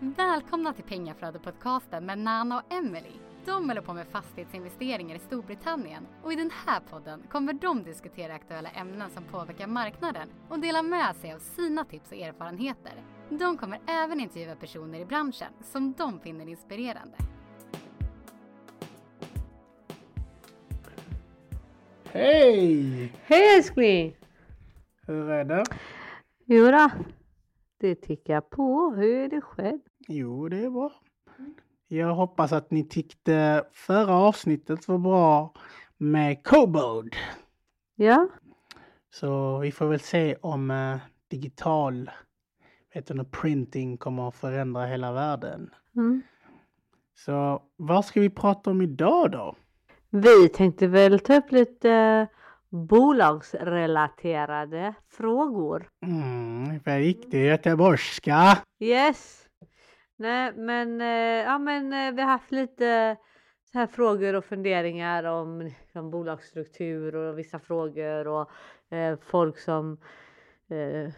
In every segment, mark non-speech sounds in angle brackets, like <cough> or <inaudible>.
Välkomna till Pengaflödet-podcasten med Nana och Emily. De håller på med fastighetsinvesteringar i Storbritannien och i den här podden kommer de diskutera aktuella ämnen som påverkar marknaden och dela med sig av sina tips och erfarenheter. De kommer även intervjua personer i branschen som de finner inspirerande. Hej! Hej älskling! Hur är det? Jodå, det tickar på. Hur är det själv? Jo, det är bra. Jag hoppas att ni tyckte förra avsnittet var bra med Cobod. Ja, Så vi får väl se om eh, digital vet du, printing kommer att förändra hela världen. mm. Så vad ska vi prata om idag då? vi tänkte väl ta upp lite bolagsrelaterade frågor. Mm, riktigt göteborgska. Yes! Nej, men, eh, ja, men eh, vi har haft lite så här frågor och funderingar om liksom, bolagsstruktur och vissa frågor och eh, folk som eh,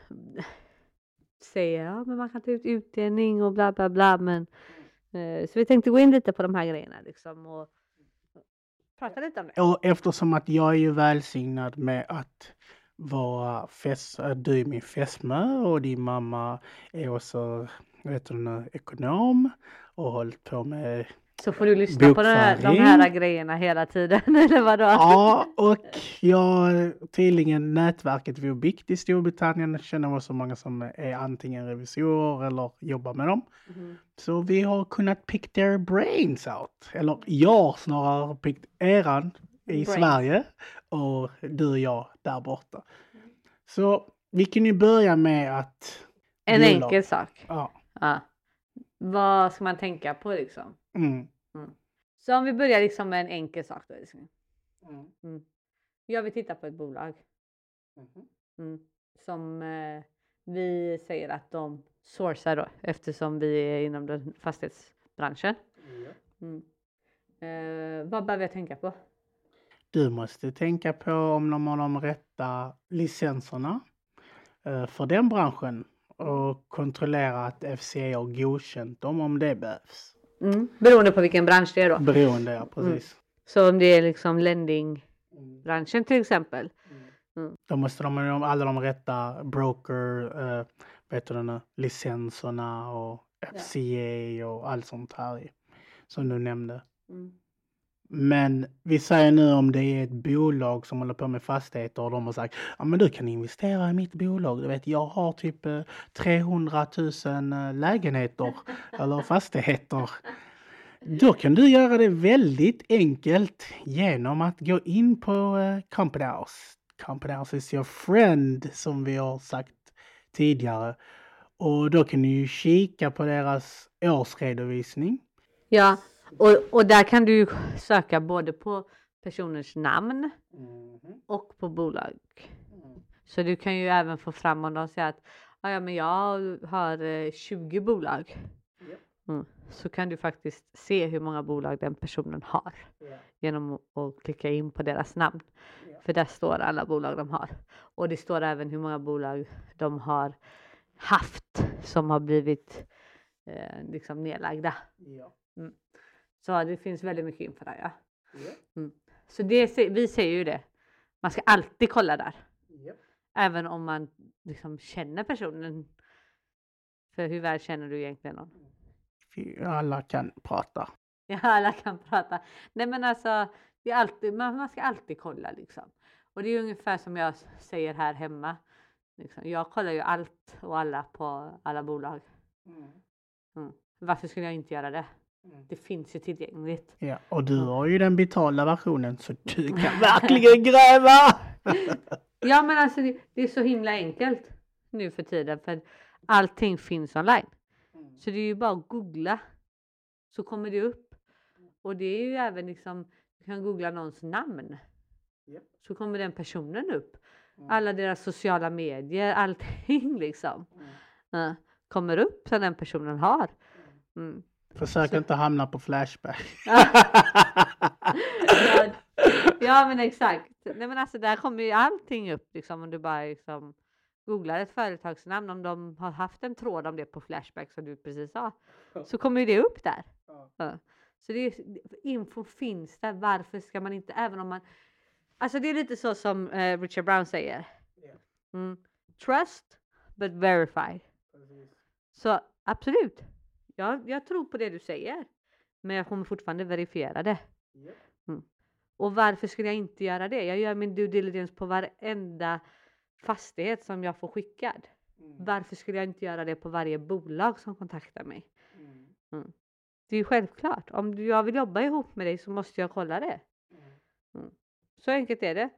säger ja, men man kan ta ut utdelning och bla bla bla. Men, eh, så vi tänkte gå in lite på de här grejerna liksom och prata lite om det. Och eftersom att jag är ju välsignad med att vara fest, du är min fästmö och din mamma är också vet du, ekonom och hållit på med så får du lyssna på de här, de här grejerna hela tiden <laughs> eller vadå? Ja, och jag tydligen nätverket vid Bikt i Storbritannien känner också många som är antingen revisorer eller jobbar med dem. Mhm. Så vi har kunnat pick their brains out. Eller jag snarare har picked eran i Brains. Sverige och du och jag där borta. Så vi kan ju börja med att... En enkel sak. Ja. Ja. Vad ska man tänka på liksom? Mm. Så om vi börjar liksom med en enkel sak då. Liksom. Mm. Jag vill titta på ett bolag Mhm. mm, som eh, vi säger att de sourcar då eftersom vi är inom den fastighetsbranschen. Mm. Eh, vad behöver jag tänka på? Du måste tänka på om de har de rätta licenserna eh, för den branschen och kontrollera att FCA har godkänt dem om det behövs. Mm. Beroende på vilken bransch det är då. Beroende, ja precis. Så om det är liksom lendingbranschen till exempel. Då måste de ha alla de rätta broker, eh, vet du, det nu, licenserna och FCA och allt sånt här som du nämnde. Mm. Men vi säger nu om det är ett bolag som håller på med fastigheter och de har sagt ja men du kan investera i mitt bolag. Du vet jag har typ eh, 300 000 eh, lägenheter <laughs> eller fastigheter. Då kan du göra det väldigt enkelt genom att gå in på eh, Company House. Company House is your friend som vi har sagt tidigare. Och då kan du ju kika på deras årsredovisning. Ja, och, och där kan du söka både på personens namn och på bolag. Så du kan ju även få fram om de säger att "Ah, ja, men jag har eh, 20 bolag. Mm. Så kan du faktiskt se hur många bolag den personen har genom att- klicka in på deras namn. För där står alla bolag de har. Och det står även hur många bolag de har haft som har blivit eh, liksom nedlagda. Så det finns väldigt mycket info där ja. Mm. Så det, vi säger ju det. Man ska alltid kolla där. Även om man liksom känner personen. För hur väl känner du egentligen någon? Alla kan prata. Ja, <laughs> alla kan prata. Nej men alltså, det är alltid, man, man ska alltid kolla liksom. Och det är ungefär som jag säger här hemma. Liksom. Jag kollar ju allt och alla på alla bolag. Mm. Varför skulle jag inte göra det? Det finns ju tillgängligt. Ja, och du har ju den betalda versionen så du <laughs> kan verkligen gräva! Ja men alltså det, det är så himla enkelt nu för tiden för allting finns online. Så det är ju bara att googla så kommer det upp. Och det är ju även liksom, du kan googla någons namn. Så kommer den personen upp. Alla deras sociala medier, allting <laughs> liksom. Ja, kommer upp som den personen har. Mm. Försök inte hamna på Flashback. <laughs> Ja, ja men exakt. Nej men alltså där kommer ju allting upp liksom om du bara liksom googlar ett företagsnamn, om de har haft en tråd om det på Flashback som du precis sa, så kommer ju det upp där. Ja. Så det är, info finns där. Varför ska man inte, även om man... Alltså det är lite så som eh, Richard Brown säger. Mm. Trust but verify. Så absolut, jag, jag tror på det du säger. Men jag kommer fortfarande verifiera det. Mm. Och varför skulle jag inte göra det? Jag gör min due diligence på varenda fastighet som jag får skickad. Varför skulle jag inte göra det på varje bolag som kontaktar mig? Mm. Det är ju självklart. Om jag vill jobba ihop med dig så måste jag kolla det. Mm. Så enkelt är det.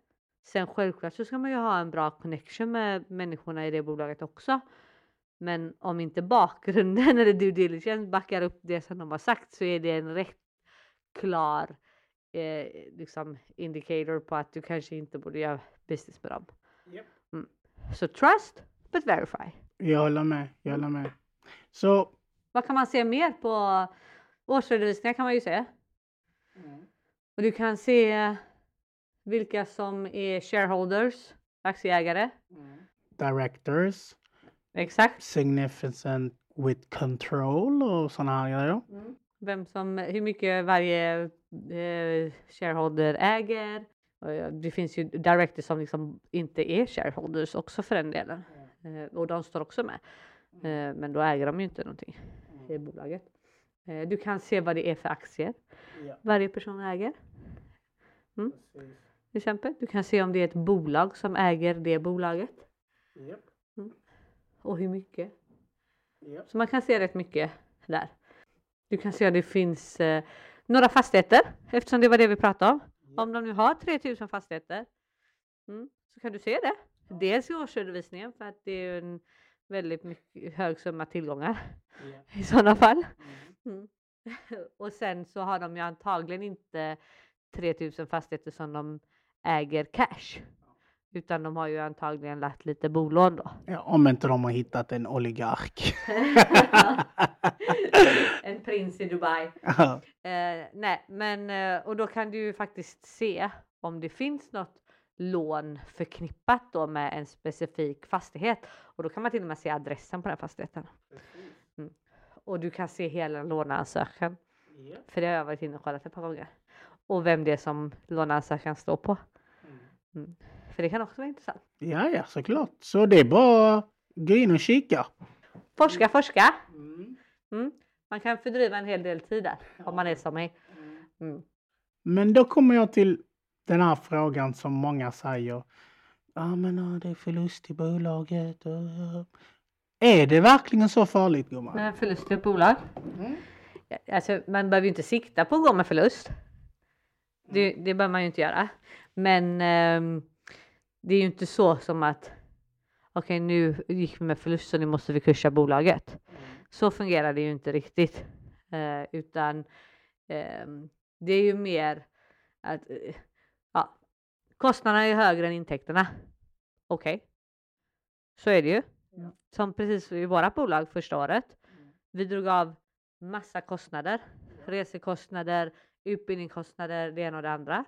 Sen självklart så ska man ju ha en bra connection med människorna i det bolaget också. Men om inte bakgrunden <laughs> eller due diligence backar upp det som de har sagt så är det en rätt klar eh, liksom indicator på att du kanske inte borde göra business med dem. Yep. Mm. Så trust but verify. Jag håller med, jag håller med. Så Vad kan man se mer på årsredovisningar kan man ju se. Och du kan se vilka som är shareholders, aktieägare. directors, Exakt. significant with control och sådana här grejer. Vem som, hur mycket varje eh, shareholder äger. Det finns ju directors som liksom inte är shareholders också för den delen. Eh, och de står också med. Eh, men då äger de ju inte någonting i bolaget. Eh, du kan se vad det är för aktier Ja. varje person äger. Till exempel. Du kan se om det är ett bolag som äger det bolaget och hur mycket. Så man kan se rätt mycket där. Du kan se att det finns eh, några fastigheter eftersom det var det vi pratade om. Om de nu har 3000 fastigheter mm, så kan du se det. Dels i årsredovisningen för att det är en väldigt mycket, hög summa tillgångar i sådana fall. Mm. <laughs> Och sen så har de ju antagligen inte 3000 fastigheter som de äger cash. Utan de har ju antagligen lagt lite bolån då. Ja, om inte de har hittat en oligark. <laughs> en prins i Dubai. Ja. Eh, nej, men eh, och då kan du ju faktiskt se om det finns något lån förknippat då med en specifik fastighet och då kan man till och med se adressen på den fastigheten. Mm. Och du kan se hela låneansökan. För det har jag varit inne och kollat ett par gånger. Och vem det är som låneansökan står på. Mm. För det kan också vara intressant. ja, ja, såklart. Så det är bara att gå in och kika. Forska, forska. Mm. Man kan fördriva en hel del tid där om man är som mig. Mm. Men då kommer jag till den här frågan som många säger. Ja, men ja, det är förlust i bolaget. och, ja." Är det verkligen så farligt gumman? Förlust i ett bolag? Ja, Alltså, man behöver ju inte sikta på att gå med förlust. Det, det behöver man ju inte göra. Men ehm, det är ju inte så som att okej nu gick vi med förlust så nu måste vi kursa bolaget. Så fungerar det ju inte riktigt. Eh, utan ehm, det är ju mer att eh, ja, kostnaderna är högre än intäkterna. Okej, så är det ju. Som precis i våra bolag första året. Vi drog av massa kostnader. Resekostnader, utbildningskostnader, det ena och det andra.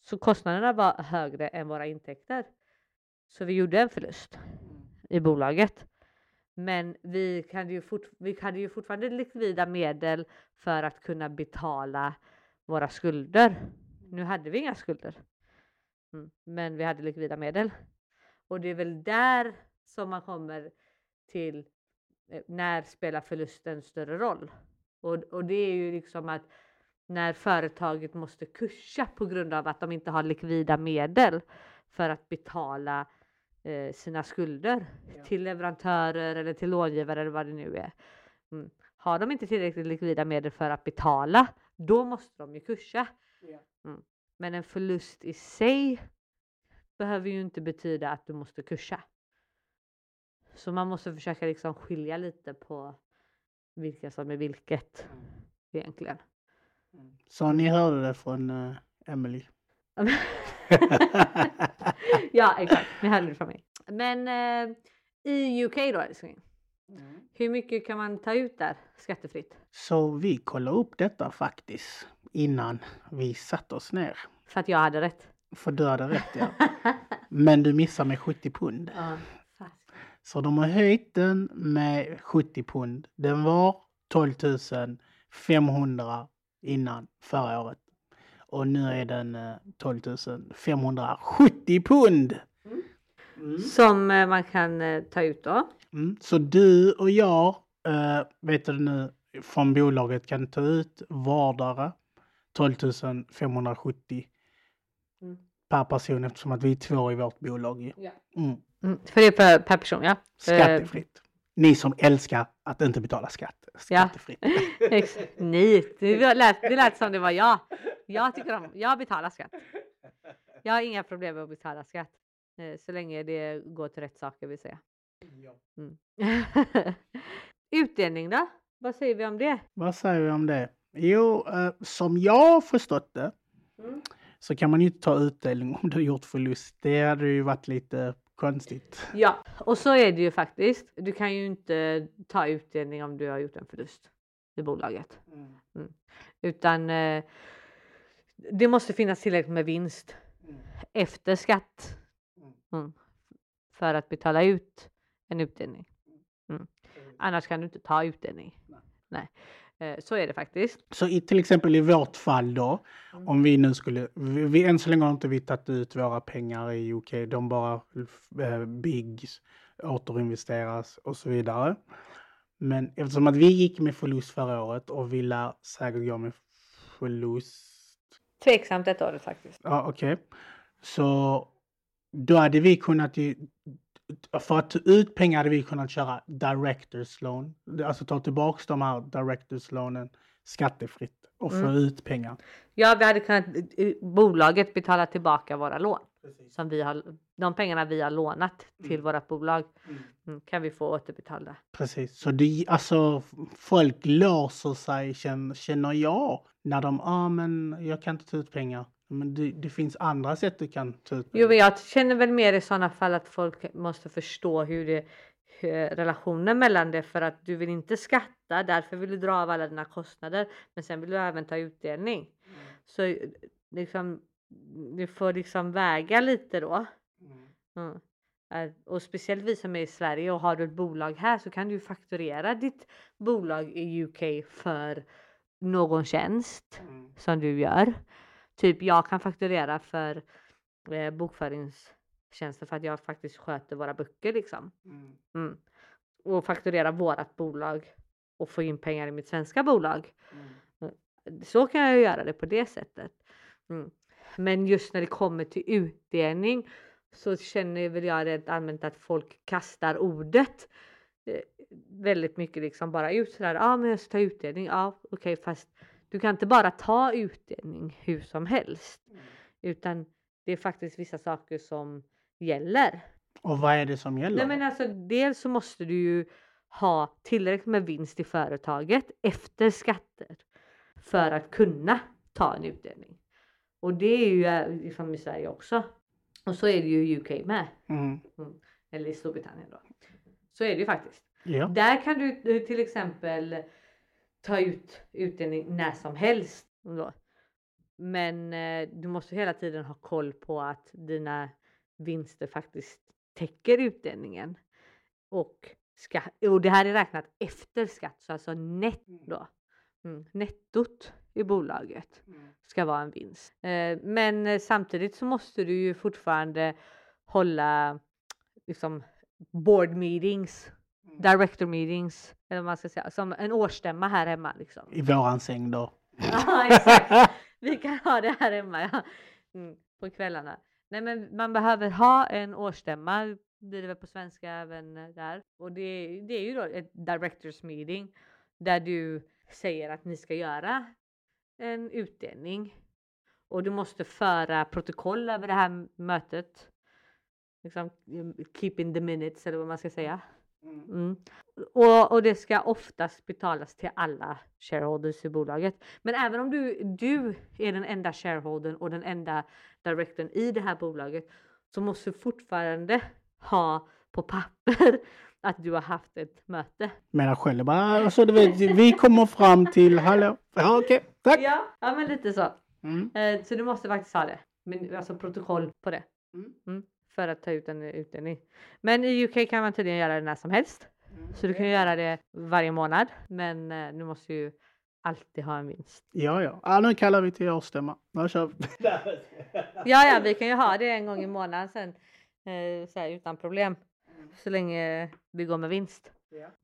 Så kostnaderna var högre än våra intäkter. Så vi gjorde en förlust i bolaget. Men vi, kan ju fort, vi hade ju fortfarande likvida medel för att kunna betala våra skulder. Nu hade vi inga skulder. Mm. Men vi hade likvida medel. Och det är väl där som man kommer till eh, när spelar förlusten större roll? Och, och det är ju liksom att när företaget måste kursa på grund av att de inte har likvida medel för att betala eh, sina skulder Ja. till leverantörer eller till långivare eller vad det nu är. Mm. Har de inte tillräckligt likvida medel för att betala, då måste de ju kursa. Ja. Mm. Men en förlust i sig behöver ju inte betyda att du måste kursa. Så man måste försöka liksom skilja lite på vilka som är vilket egentligen. Så ni hörde det från uh, Emily. <laughs> ja, exakt. Ni hörde det från mig. Men eh, i UK då älskling. Hur mycket kan man ta ut där skattefritt? Så vi kollade upp detta faktiskt innan vi satte oss ner. För att jag hade rätt. För du hade rätt ja. <laughs> Men du missade med 70 pund. Fast. Så de har höjt den med 70 pund. Den var 12 500 innan förra året. Och nu är den eh, 12 570 pund. Mm. Som eh, man kan eh, ta ut då. Mm. Så du och jag, eh, vet du nu, från bolaget kan ta ut vardera 12 570 Mm. per person eftersom att vi är två i vårt bolag. Ja. Mm. Mm. För det är per, per person ja. Skattefritt. Ni som älskar att inte betala skatt. Skattefritt. <laughs> Ex- Ni, det lät, det lät som det var jag. Jag tycker om, jag betalar skatt. Jag har inga problem med att betala skatt. eh, Så länge det går till rätt saker vill säga. Mm. <laughs> Utdelning då? Vad säger vi om det? Vad säger vi om det? Jo, eh, som jag har förstått det Mm. så kan man ju inte ta utdelning om du har gjort förlust. Det hade ju varit lite konstigt. Ja, och så är det ju faktiskt. Du kan ju inte ta utdelning om du har gjort en förlust i bolaget. Utan eh, det måste finnas tillräckligt med vinst efter skatt mm, för att betala ut en utdelning. Mm. Annars kan du inte ta utdelning. Nej. Eh, så är det faktiskt. Så i, till exempel i vårt fall då, om vi nu skulle, vi, vi, än så länge har inte vi tagit ut våra pengar i UK, de bara eh, biggs, återinvesteras och så vidare. Men eftersom att vi gick med förlust förra året och vi lär säkert gå med förlust, Tveksamt detta året faktiskt. ja okej, så då hade vi kunnat ju, för att ta ut pengar hade vi kunnat köra directors loan, alltså ta tillbaks de här directors loanen skattefritt och få Mm. ut pengar. Ja, vi hade kunnat eh, bolaget betala tillbaka våra lån. Som vi har, de pengarna vi har lånat till Mm. vårt bolag Mm. mm, kan vi få återbetalda. Precis, så det, alltså folk låser sig känner, känner jag när de, ja ah, men jag kan inte ta ut pengar. Men det, det finns andra sätt du kan ta ut. Jo, jag känner väl mer i sådana fall att folk måste förstå hur det hur relationen mellan det för att du vill inte skatta, därför vill du dra av alla dina kostnader, men sen vill du även ta utdelning. Så eh, liksom, du får liksom väga lite då. Mm. Eh, Och speciellt vi som är i Sverige och har du ett bolag här så kan du fakturera ditt bolag i UK för någon tjänst Mm. som du gör. Typ jag kan fakturera för eh, bokföringstjänster för att jag faktiskt sköter våra böcker liksom. Mm. Mm. Och fakturera vårat bolag och få in pengar i mitt svenska bolag. Mm. Så kan jag göra det på det sättet. Mm. Men just när det kommer till utdelning så känner väl jag rent allmänt att folk kastar ordet eh, väldigt mycket liksom bara ut sådär. Ja, ah, men jag ska ta utdelning. Ja, okej, fast du kan inte bara ta utdelning hur som helst, utan det är faktiskt vissa saker som gäller. Och vad är det som gäller? Nej, men alltså, dels så måste du ju ha tillräckligt med vinst i företaget efter skatter för att kunna ta en utdelning. Och det är ju eh, liksom i Sverige också. Och så är det ju i UK med. Mm. Eller i Storbritannien då. Så är det ju faktiskt. Ja. Där kan du eh, till exempel ta ut utdelning när som helst. Då. Men eh, du måste hela tiden ha koll på att dina vinster faktiskt täcker utdelningen. Och, och det här är räknat efter skatt, så alltså netto. Mm, nettot i bolaget ska vara en vinst. Eh, men eh, samtidigt så måste du ju fortfarande hålla liksom board meetings, director meetings, eller vad man ska säga, som en årsstämma här hemma liksom. I våran säng då. <laughs> Ja, exakt. Vi kan ha det här hemma ja. mm, på kvällarna. Nej, men man behöver ha en årsstämma, blir det väl på svenska även där. Och det, det är ju då ett directors meeting där du säger att ni ska göra en utdelning och du måste föra protokoll över det här mötet. Liksom, keep in the minutes eller vad man ska säga. Mm. Och, och det ska oftast betalas till alla shareholders i bolaget. Men även om du, du är den enda shareholdern och den enda directorn i det här bolaget så måste du fortfarande ha på papper <laughs> att du har haft ett möte. Menar själv bara, alltså du vet, vi kommer fram till, hallå, ja okej, tack. Ja, ja men lite så. Mm. Eh, så du måste faktiskt ha det. Men alltså protokoll på det. Mm. Mm. för att ta ut en utdelning. Men i UK kan man tydligen göra det när som helst. Så du kan ju göra det varje månad. Men eh, du måste ju alltid ha en vinst. Ja, ja. ja nu kallar vi till årsstämma. Nu kör vi. Ja, ja, vi kan ju ha det en gång i månaden sen eh, så här, utan problem. Så länge vi går med vinst.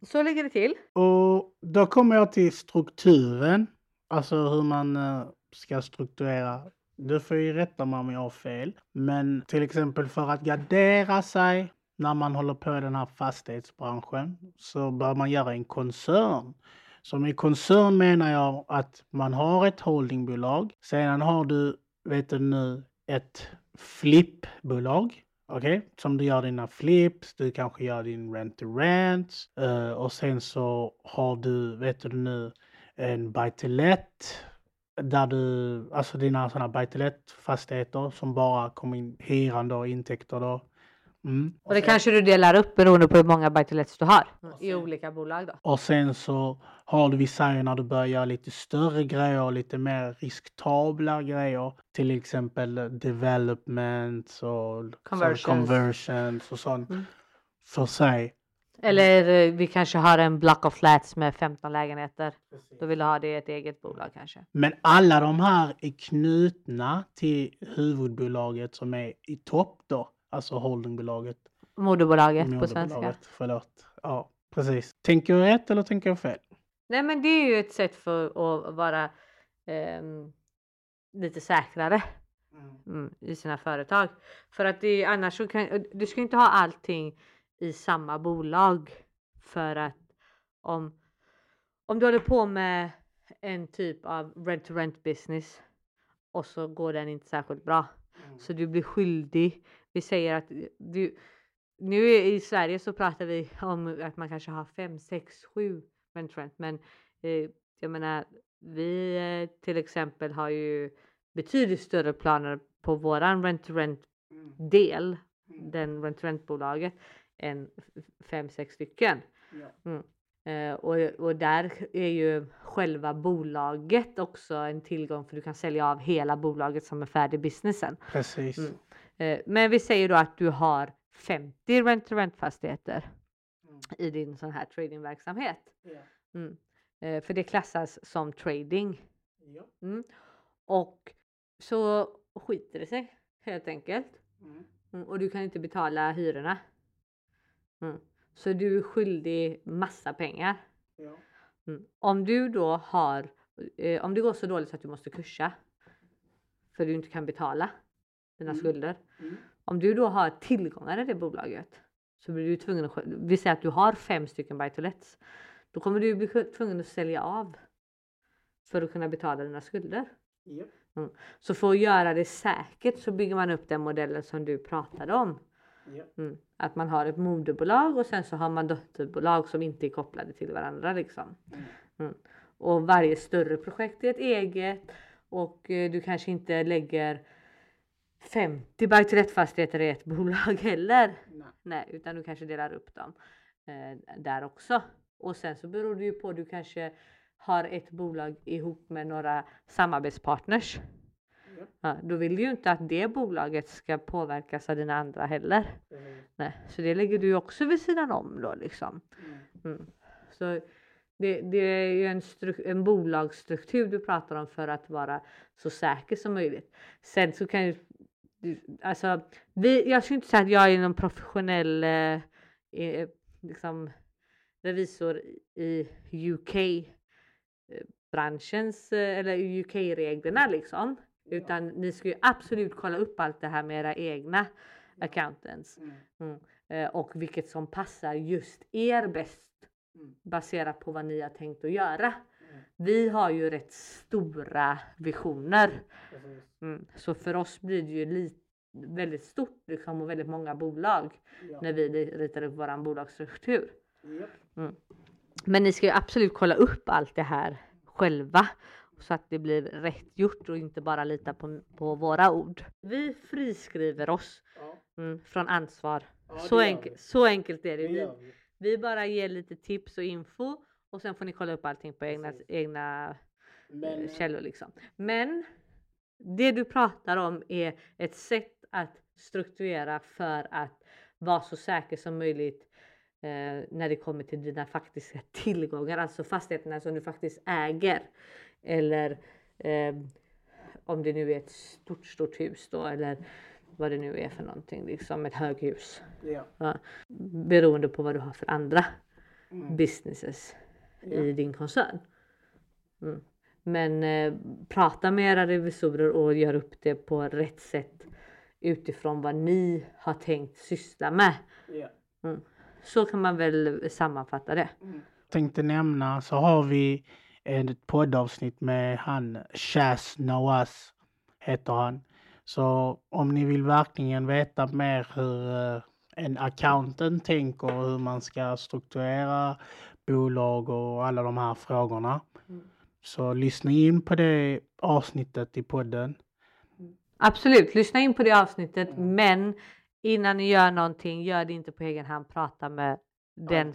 Så ligger det till. Och då kommer jag till strukturen. Alltså hur man eh, ska strukturera. Du får ju rätta mig om jag har fel. Men till exempel för att gardera sig när man håller på i den här fastighetsbranschen så bör man göra en koncern. som i koncern menar jag att man har ett holdingbolag. Sedan har du, vet du nu, ett flippbolag. Okej, som du gör dina flips, du kanske gör din rent to rent och sen så har du, vet du nu, en buy to let där du, alltså dina sådana buy to let fastigheter som bara kommer in hyran då, intäkter då. Mm. Och det kanske du delar upp beroende på hur många buy du har i olika bolag då. Och sen så har du, vi säger när du börjar göra lite större grejer, lite mer risktabla grejer. Till exempel development och Conversions. conversions och sånt. Mm. För sig. Eller eh, vi kanske har en block of flats med 15 lägenheter. Då vill du ha det i ett eget bolag kanske. Men alla de här är knutna till huvudbolaget som är i topp då. Alltså holdingbolaget. Moderbolaget på moderbolaget, svenska. Förlåt. Ja, precis. Tänker jag rätt eller tänker jag fel? Nej men det är ju ett sätt för att vara ehm, lite säkrare mm, i sina företag. För att det, annars så kan du ska inte ha allting i samma bolag. För att om, om du håller på med en typ av rent to rent business och så går den inte särskilt bra. Så du blir skyldig. Vi säger att du, nu i Sverige så pratar vi om att man kanske har fem, sex, sju rent to rent. Men eh, jag menar, vi eh, till exempel har ju betydligt större planer på våran rent to rent del, den rent to rent bolaget, än fem, sex stycken. Mm. Eh, och, och där är ju själva bolaget också en tillgång för du kan sälja av hela bolaget som är färdig businessen. Precis. Mm. Eh, men vi säger då att du har 50 rent to rent fastigheter i din sån här tradingverksamhet. Mm. Eh, för det klassas som trading. Mm. Och så skiter det sig helt enkelt. Mm. Och du kan inte betala hyrorna. Mm. Så du är skyldig massa pengar. Mm. Om du då har, eh, om det går så dåligt så att du måste kursa för du inte kan betala dina Mm. skulder. Mm. Om du då har tillgångar i det bolaget så blir du tvungen att, vi säger att du har fem stycken buy to lets. Då kommer du bli tvungen att sälja av för att kunna betala dina skulder. Så för att göra det säkert så bygger man upp den modellen som du pratade om. Mm. Att man har ett moderbolag och sen så har man dotterbolag som inte är kopplade till varandra liksom. Mm. Och varje större projekt är ett eget och eh, du kanske inte lägger 50 buy to let fastigheter i ett <laughs> bolag heller. Nej, utan du kanske delar upp dem eh, där också. Och sen så beror det ju på, du kanske har ett bolag ihop med några samarbetspartners. Ja, då vill du ju inte att det bolaget ska påverkas av dina andra heller. Nej, så det lägger du ju också vid sidan om då liksom. Mm. Så det, det är ju en, en bolagsstruktur du pratar om för att vara så säker som möjligt. Sen så kan ju, alltså, vi, jag skulle inte säga att jag är någon professionell eh, eh, liksom, revisor i UK eh, branschens eh, eller UK-reglerna liksom. Utan ni ska ju absolut kolla upp allt det här med era egna accountants. Mm. Eh, och vilket som passar just er bäst baserat på vad ni har tänkt att göra. Vi har ju rätt stora visioner. Mm. Så för oss blir det ju li- väldigt stort liksom, och väldigt många bolag när vi ritar upp våran bolagsstruktur. Mm. Men ni ska ju absolut kolla upp allt det här själva så att det blir rätt gjort och inte bara lita på, på våra ord. Vi friskriver oss mm, från ansvar. så, enk- så enkelt är det. Vi, vi bara ger lite tips och info och sen får ni kolla upp allting på egna, egna eh, källor liksom. Men det du pratar om är ett sätt att strukturera för att vara så säker som möjligt eh, när det kommer till dina faktiska <laughs> tillgångar, alltså fastigheterna som du faktiskt äger. Eller eh, om det nu är ett stort, stort hus då eller vad det nu är för någonting, liksom ett höghus. Ja. Ja. Beroende på vad du har för andra Mm. businesses i din koncern. Mm. Men eh, prata med era revisorer och gör upp det på rätt sätt utifrån vad ni har tänkt syssla med. Ja. Så kan man väl sammanfatta det. Tänkte nämna så har vi ett poddavsnitt med han Shaz Nawaz heter han. Så om ni vill verkligen veta mer hur eh, en accountant tänker och hur man ska strukturera bolag och alla de här frågorna. Mm. Så lyssna in på det avsnittet i podden. Absolut, lyssna in på det avsnittet men innan ni gör någonting, gör det inte på egen hand. Prata med den,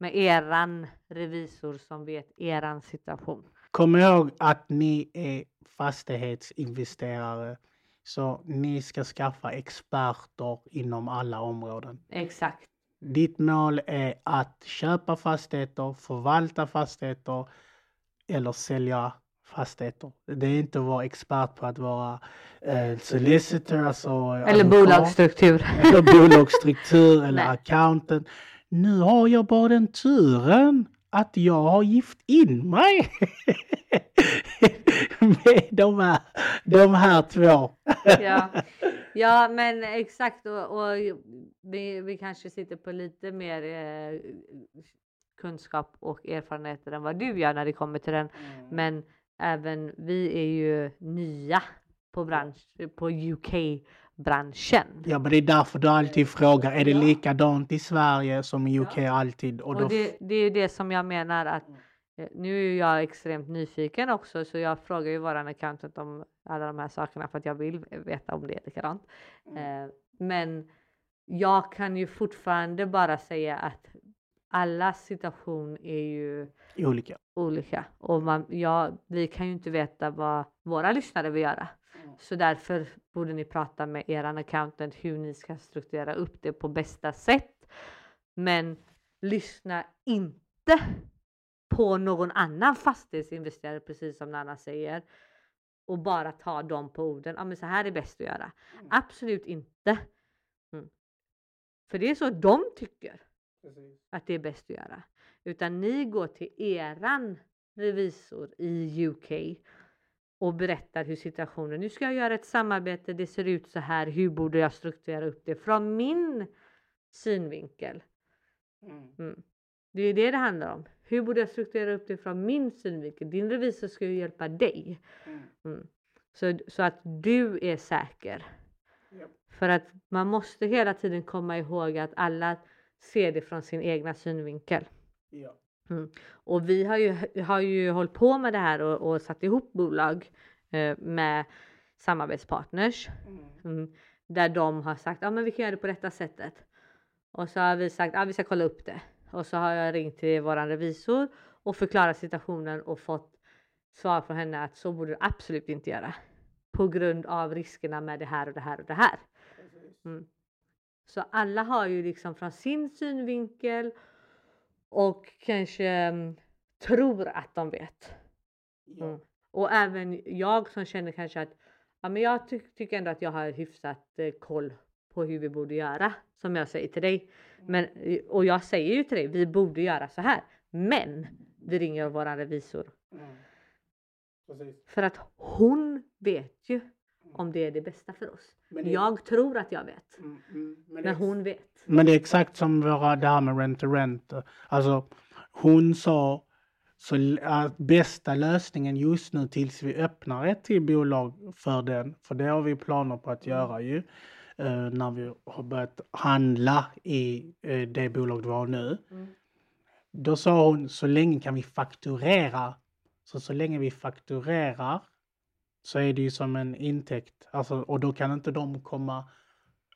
med eran revisor som vet eran situation. Kom ihåg att ni är fastighetsinvesterare. Så ni ska skaffa experter inom alla områden. Exakt. Ditt mål är att köpa fastigheter, förvalta fastigheter eller sälja fastigheter. Det är inte att vara expert på att vara eh, solicitor, alltså Eller advokat, bolagsstruktur. eller bolagsstruktur <laughs> eller accountant. Nu har jag bara den turen att jag har gift in mig <laughs> med de här, de här två. ja. ja, men exakt och, och vi, vi kanske sitter på lite mer eh, kunskap och erfarenheter än vad du gör när det kommer till den. Men även vi är ju nya på bransch, på UK-branschen. Ja, men det är därför du alltid frågar, är det likadant i Sverige som i UK alltid? Och då, Och det, det är ju det som jag menar att eh, nu är jag extremt nyfiken också så jag frågar ju våran accountant om alla de här sakerna för att jag vill veta om det är likadant. Eh, men jag kan ju fortfarande bara säga att alla situation är ju olika. olika och man, ja, vi kan ju inte veta vad våra lyssnare vill göra. Så därför borde ni prata med eran accountant hur ni ska strukturera upp det på bästa sätt. Men lyssna inte på någon annan fastighetsinvesterare precis som Nanna säger och bara ta dem på orden. Ja, men så här är bäst att göra. Absolut inte. Mm. För det är så de tycker att det är bäst att göra. Utan ni går till eran revisor i UK och berättar hur situationen, nu ska jag göra ett samarbete, det ser ut så här, hur borde jag strukturera upp det från min synvinkel? Mm. Det är det det handlar om. Hur borde jag strukturera upp det från min synvinkel? Din revisor ska ju hjälpa dig. Mm. Så, så att du är säker. Japp. För att man måste hela tiden komma ihåg att alla ser det från sin egna synvinkel. Ja. Och vi har ju, har ju hållit på med det här och, och satt ihop bolag eh, med samarbetspartners. Mm, där de har sagt att ah, men vi kan göra det på detta sättet. Och så har vi sagt att ah, vi ska kolla upp det. Och så har jag ringt till våran revisor och förklarat situationen och fått svar från henne att så borde du absolut inte göra. På grund av riskerna med det här och det här och det här. Mm. Så alla har ju liksom från sin synvinkel och kanske mm, tror att de vet. Mm. Och även jag som känner kanske att ja, men jag ty tycker ändå att jag har hyfsat eh, koll på hur vi borde göra som jag säger till dig. Men, eh, och jag säger ju till dig, vi borde göra så här. Men vi ringer våran revisor för att hon vet ju om det är det bästa för oss. Men det- Jag tror att jag vet, Mm, mm, men, men det, hon vet. men det är exakt som våra, det här med rent to rent. Alltså, hon sa så att bästa lösningen just nu tills vi öppnar ett till bolag för den, för det har vi planer på att göra ju, eh, när vi har börjat handla i eh, det bolag vi har nu. Mm. Då sa hon så länge kan vi fakturera. Så så länge vi fakturerar så är det ju som en intäkt. Alltså, och då kan inte de komma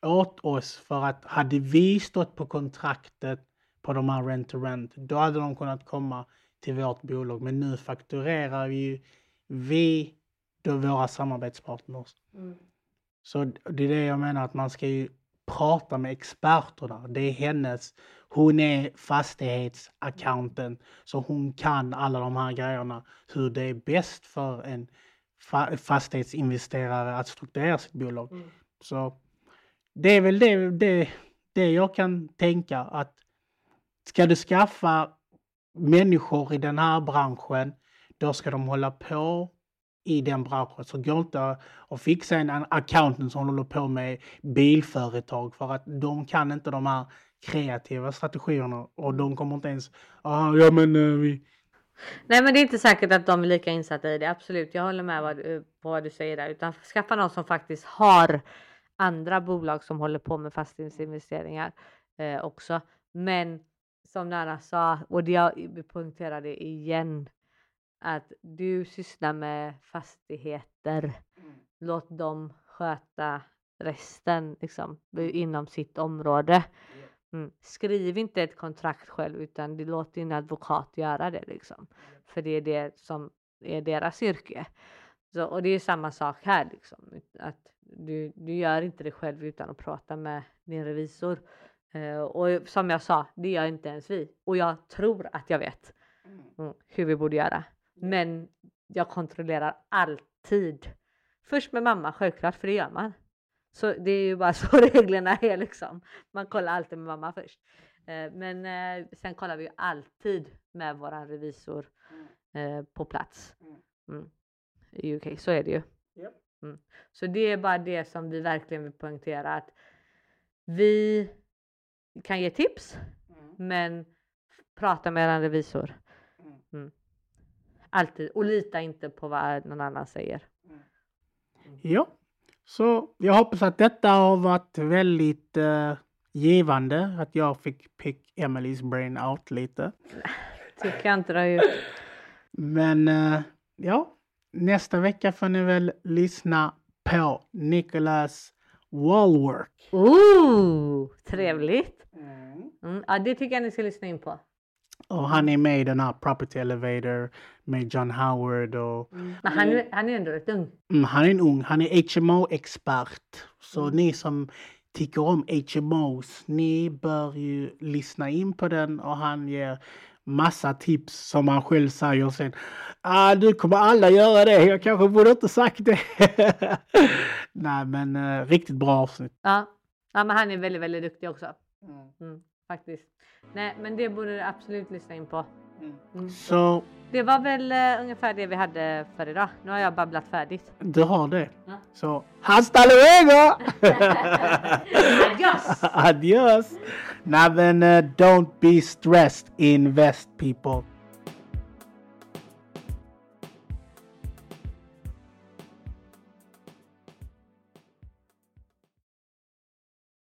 åt oss för att hade vi stått på kontraktet på de här rent to rent, då hade de kunnat komma till vårt bolag. Men nu fakturerar vi ju vi då våra samarbetspartners. Mm. Så det är det jag menar att man ska ju prata med experterna. Det är hennes, hon är fastighetsaccounten så hon kan alla de här grejerna. Hur det är bäst för en fa fastighetsinvesterare att strukturera sitt bolag. Mm. Så det är väl det, det, det jag kan tänka att ska du skaffa människor i den här branschen, då ska de hålla på i den branschen. Så går inte att fixa en accountant som håller på med bilföretag för att de kan inte de här kreativa strategierna och de kommer inte ens, ah, ja men uh, vi... Nej men det är inte säkert att de är lika insatta i det, absolut. Jag håller med vad, du- på vad du säger där, utan skaffa någon som faktiskt har andra bolag som håller på med fastighetsinvesteringar eh, också. Men som Nana sa, och det jag poängterade igen, att du sysslar med fastigheter. Låt dem sköta resten liksom, inom sitt område. Mm. Skriv inte ett kontrakt själv utan det låt din advokat göra det liksom. För det är det som är deras yrke. Så, och det är samma sak här liksom. Att du, du gör inte det själv utan att prata med din revisor. Eh, och som jag sa, det gör inte ens vi. Och jag tror att jag vet mm, hur vi borde göra. Men jag kontrollerar alltid. Först med mamma självklart, för det gör man. Så det är ju bara <laughs> så reglerna är liksom. Man kollar alltid med mamma först. Eh, Men eh, sen kollar vi ju alltid med våran revisor eh, på plats. Mm. I UK, så är det ju. Mm. Så det är bara det som vi verkligen vill poängtera att vi kan ge tips, men prata med er revisor. Mm. Alltid. Och lita inte på vad någon annan säger. Ja, så jag hoppas att detta har varit väldigt eh, givande, att jag fick pick Emelies brain out lite. <laughs> Tycker jag inte det har gjort. Men eh, ja, nästa vecka får ni väl lyssna på Nicholas Wallwork. Ooh, trevligt! Mm, ja, det tycker jag ni ska lyssna in på. Och han är med i den här Property Elevator med John Howard och Men han, är- han är ändå rätt ung. mm, han är en ung, han är HMO-expert. Så ni som tycker om HMOs, ni bör ju lyssna in på den och han ger massa tips som han själv säger sen. Ah, du kommer alla göra det, jag kanske borde inte sagt det. <laughs> Nej men eh, riktigt bra avsnitt. Ja. ja, men han är väldigt, väldigt duktig också. Mm, faktiskt. Nej, men det borde du absolut lyssna in på. Mm. Så Det var väl uh, ungefär det vi hade för idag. Nu har jag babblat färdigt. du har det. Ja. Så hasta luego! Adios! <laughs> Adios! Nej men eh, don't be stressed, invest people.